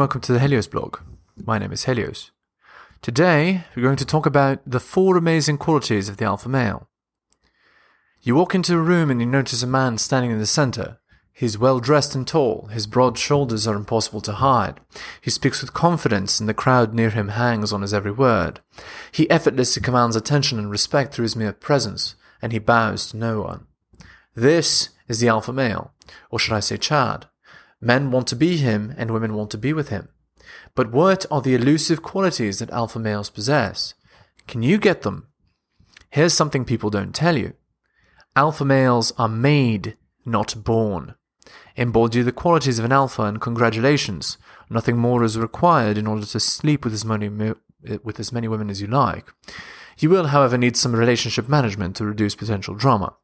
welcome to the Helios blog. My name is Helios. Today, we're going to talk about the four amazing qualities of the alpha male. You walk into a room and you notice a man standing in the center. He's well dressed and tall, his broad shoulders are impossible to hide. He speaks with confidence, and the crowd near him hangs on his every word. He effortlessly commands attention and respect through his mere presence, and he bows to no one. This is the alpha male, or should I say Chad. Men want to be him and women want to be with him. But what are the elusive qualities that alpha males possess? Can you get them? Here's something people don't tell you. Alpha males are made, not born. Embody the qualities of an alpha and congratulations. Nothing more is required in order to sleep with as many, eh, with as many women as you like. You will, however, need some relationship management to reduce potential drama.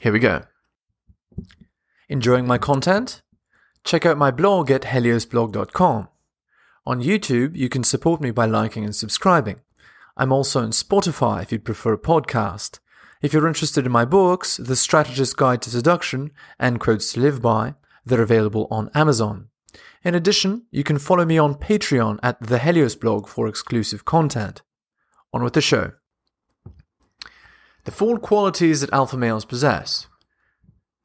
Here we go. Enjoying my content? Check out my blog at heliosblog.com. On YouTube, you can support me by liking and subscribing. I'm also on Spotify if you'd prefer a podcast. If you're interested in my books, The Strategist's Guide to Seduction and Quotes to Live By, they're available on Amazon. In addition, you can follow me on Patreon at the Helios blog for exclusive content. On with the show. The four qualities that alpha males possess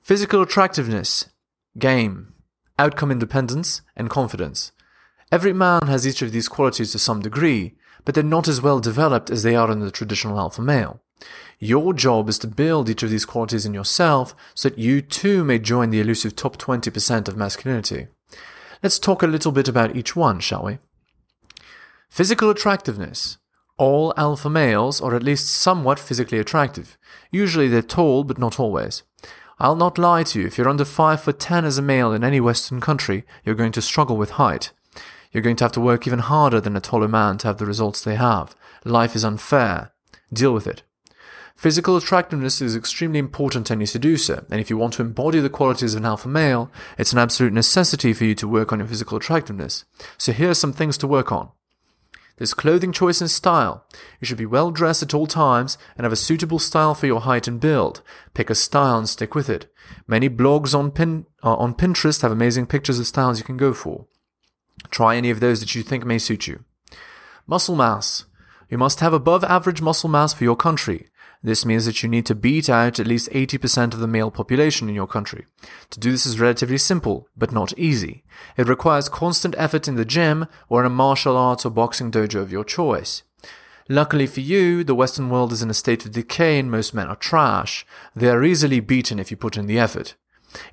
physical attractiveness, game, outcome independence, and confidence. Every man has each of these qualities to some degree, but they're not as well developed as they are in the traditional alpha male. Your job is to build each of these qualities in yourself so that you too may join the elusive top 20% of masculinity. Let's talk a little bit about each one, shall we? Physical attractiveness. All alpha males are at least somewhat physically attractive. Usually they're tall, but not always. I'll not lie to you, if you're under 5 foot 10 as a male in any Western country, you're going to struggle with height. You're going to have to work even harder than a taller man to have the results they have. Life is unfair. Deal with it. Physical attractiveness is extremely important and you seducer, and if you want to embody the qualities of an alpha male, it's an absolute necessity for you to work on your physical attractiveness. So here are some things to work on. There's clothing choice and style. You should be well dressed at all times and have a suitable style for your height and build. Pick a style and stick with it. Many blogs on, pin, uh, on Pinterest have amazing pictures of styles you can go for. Try any of those that you think may suit you. Muscle mass. You must have above average muscle mass for your country. This means that you need to beat out at least 80% of the male population in your country. To do this is relatively simple, but not easy. It requires constant effort in the gym or in a martial arts or boxing dojo of your choice. Luckily for you, the Western world is in a state of decay and most men are trash. They are easily beaten if you put in the effort.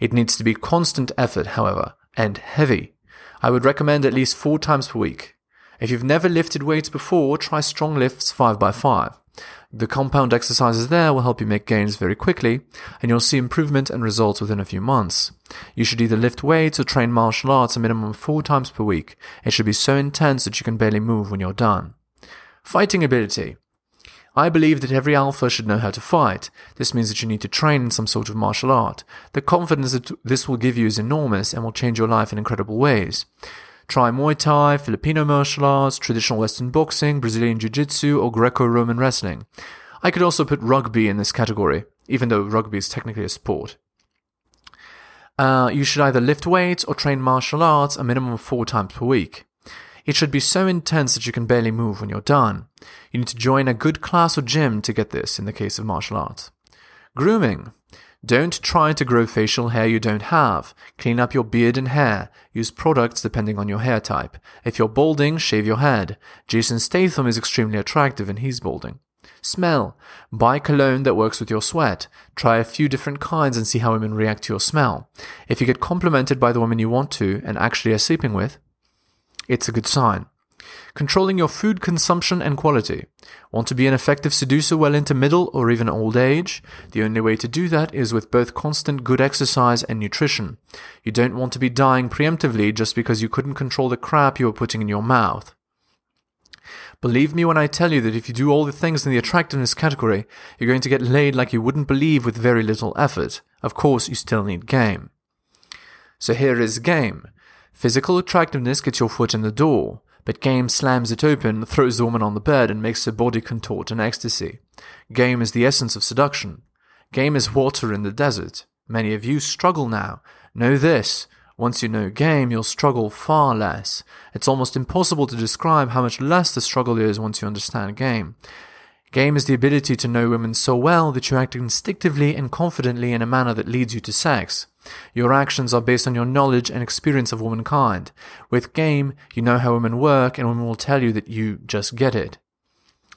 It needs to be constant effort, however, and heavy. I would recommend at least four times per week. If you've never lifted weights before, try StrongLifts 5x5. The compound exercises there will help you make gains very quickly, and you'll see improvement and results within a few months. You should either lift weights or train martial arts a minimum of four times per week. It should be so intense that you can barely move when you're done. Fighting ability. I believe that every alpha should know how to fight. This means that you need to train in some sort of martial art. The confidence that this will give you is enormous and will change your life in incredible ways. Try Muay Thai, Filipino martial arts, traditional Western boxing, Brazilian Jiu Jitsu, or Greco Roman wrestling. I could also put rugby in this category, even though rugby is technically a sport. Uh, you should either lift weights or train martial arts a minimum of four times per week. It should be so intense that you can barely move when you're done. You need to join a good class or gym to get this in the case of martial arts. Grooming. Don't try to grow facial hair you don't have. Clean up your beard and hair. Use products depending on your hair type. If you're balding, shave your head. Jason Statham is extremely attractive and he's balding. Smell. Buy cologne that works with your sweat. Try a few different kinds and see how women react to your smell. If you get complimented by the woman you want to and actually are sleeping with, it's a good sign. Controlling your food consumption and quality. Want to be an effective seducer well into middle or even old age? The only way to do that is with both constant good exercise and nutrition. You don't want to be dying preemptively just because you couldn't control the crap you were putting in your mouth. Believe me when I tell you that if you do all the things in the attractiveness category, you're going to get laid like you wouldn't believe with very little effort. Of course, you still need game. So here is game. Physical attractiveness gets your foot in the door. But game slams it open, throws the woman on the bed, and makes her body contort in ecstasy. Game is the essence of seduction. Game is water in the desert. Many of you struggle now. Know this. Once you know game, you'll struggle far less. It's almost impossible to describe how much less the struggle is once you understand game. Game is the ability to know women so well that you act instinctively and confidently in a manner that leads you to sex. Your actions are based on your knowledge and experience of womankind. With game, you know how women work, and women will tell you that you just get it.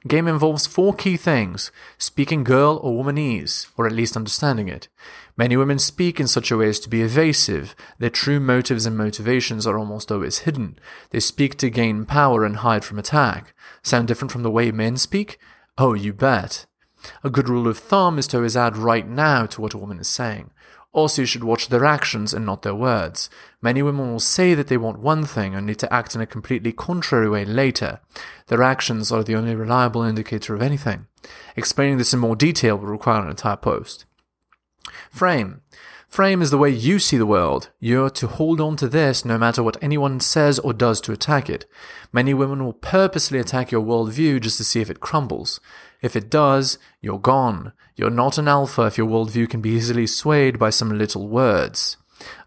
Game involves four key things speaking girl or womanese, or at least understanding it. Many women speak in such a way as to be evasive. Their true motives and motivations are almost always hidden. They speak to gain power and hide from attack. Sound different from the way men speak? Oh, you bet. A good rule of thumb is to always add right now to what a woman is saying. Also, you should watch their actions and not their words. Many women will say that they want one thing only to act in a completely contrary way later. Their actions are the only reliable indicator of anything. Explaining this in more detail will require an entire post. Frame. Frame is the way you see the world. You're to hold on to this no matter what anyone says or does to attack it. Many women will purposely attack your worldview just to see if it crumbles. If it does, you're gone. You're not an alpha if your worldview can be easily swayed by some little words.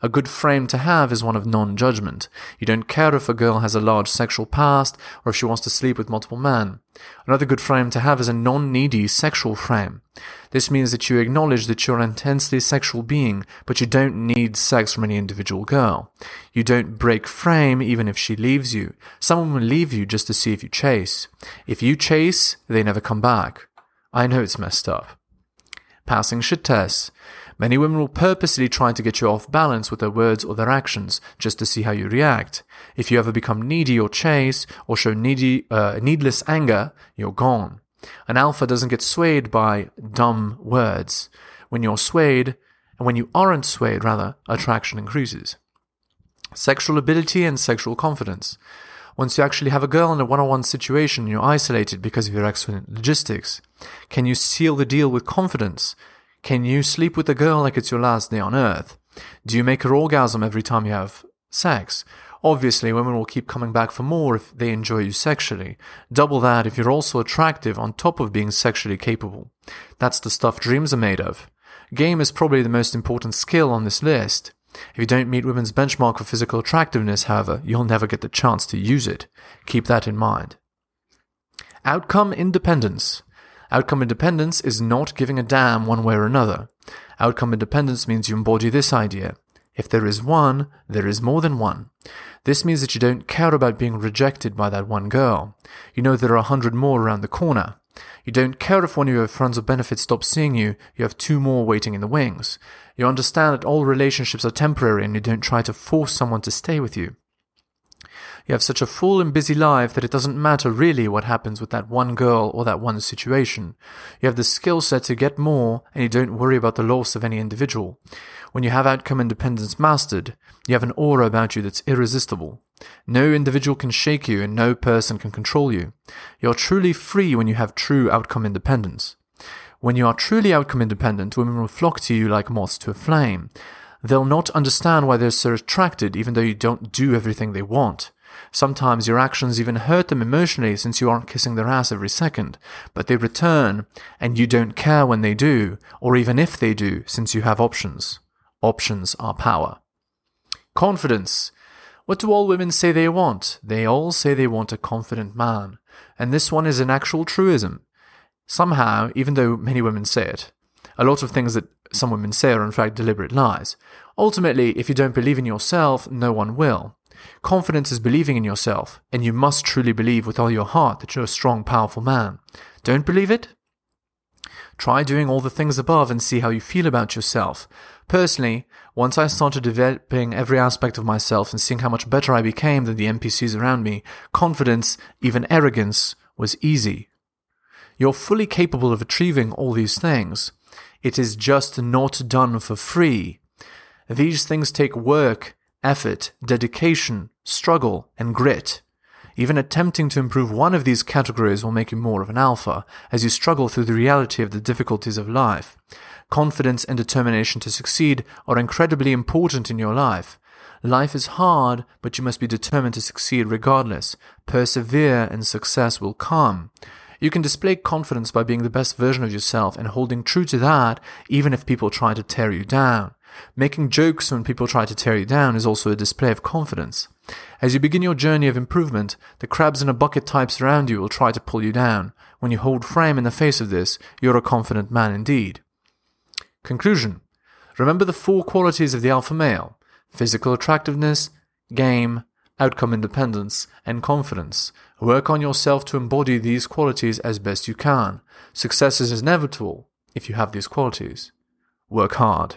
A good frame to have is one of non judgment. You don't care if a girl has a large sexual past or if she wants to sleep with multiple men. Another good frame to have is a non needy sexual frame. This means that you acknowledge that you're an intensely sexual being, but you don't need sex from any individual girl. You don't break frame even if she leaves you. Someone will leave you just to see if you chase. If you chase, they never come back. I know it's messed up. Passing shit tests. Many women will purposely try to get you off balance with their words or their actions just to see how you react. If you ever become needy or chase or show needy, uh, needless anger, you're gone. An alpha doesn't get swayed by dumb words. When you're swayed, and when you aren't swayed, rather, attraction increases. Sexual ability and sexual confidence. Once you actually have a girl in a one on one situation, you're isolated because of your excellent logistics. Can you seal the deal with confidence? Can you sleep with a girl like it's your last day on earth? Do you make her orgasm every time you have sex? Obviously, women will keep coming back for more if they enjoy you sexually. Double that if you're also attractive on top of being sexually capable. That's the stuff dreams are made of. Game is probably the most important skill on this list. If you don't meet women's benchmark for physical attractiveness, however, you'll never get the chance to use it. Keep that in mind. Outcome independence. Outcome independence is not giving a damn one way or another. Outcome independence means you embody this idea. If there is one, there is more than one. This means that you don't care about being rejected by that one girl. You know there are a hundred more around the corner. You don't care if one of your friends or benefits stops seeing you, you have two more waiting in the wings. You understand that all relationships are temporary and you don't try to force someone to stay with you. You have such a full and busy life that it doesn't matter really what happens with that one girl or that one situation. You have the skill set to get more and you don't worry about the loss of any individual. When you have outcome independence mastered, you have an aura about you that's irresistible. No individual can shake you and no person can control you. You're truly free when you have true outcome independence. When you are truly outcome independent, women will flock to you like moths to a flame. They'll not understand why they're so attracted even though you don't do everything they want. Sometimes your actions even hurt them emotionally since you aren't kissing their ass every second, but they return, and you don't care when they do, or even if they do, since you have options. Options are power. Confidence. What do all women say they want? They all say they want a confident man. And this one is an actual truism. Somehow, even though many women say it, a lot of things that some women say are in fact deliberate lies. Ultimately, if you don't believe in yourself, no one will. Confidence is believing in yourself, and you must truly believe with all your heart that you're a strong, powerful man. Don't believe it? Try doing all the things above and see how you feel about yourself. Personally, once I started developing every aspect of myself and seeing how much better I became than the NPCs around me, confidence, even arrogance, was easy. You're fully capable of achieving all these things. It is just not done for free. These things take work effort, dedication, struggle, and grit. Even attempting to improve one of these categories will make you more of an alpha as you struggle through the reality of the difficulties of life. Confidence and determination to succeed are incredibly important in your life. Life is hard, but you must be determined to succeed regardless. Persevere and success will come. You can display confidence by being the best version of yourself and holding true to that, even if people try to tear you down. Making jokes when people try to tear you down is also a display of confidence. As you begin your journey of improvement, the crabs in a bucket types around you will try to pull you down. When you hold firm in the face of this, you're a confident man indeed. Conclusion Remember the four qualities of the alpha male physical attractiveness, game, outcome independence, and confidence. Work on yourself to embody these qualities as best you can. Success is inevitable if you have these qualities. Work hard.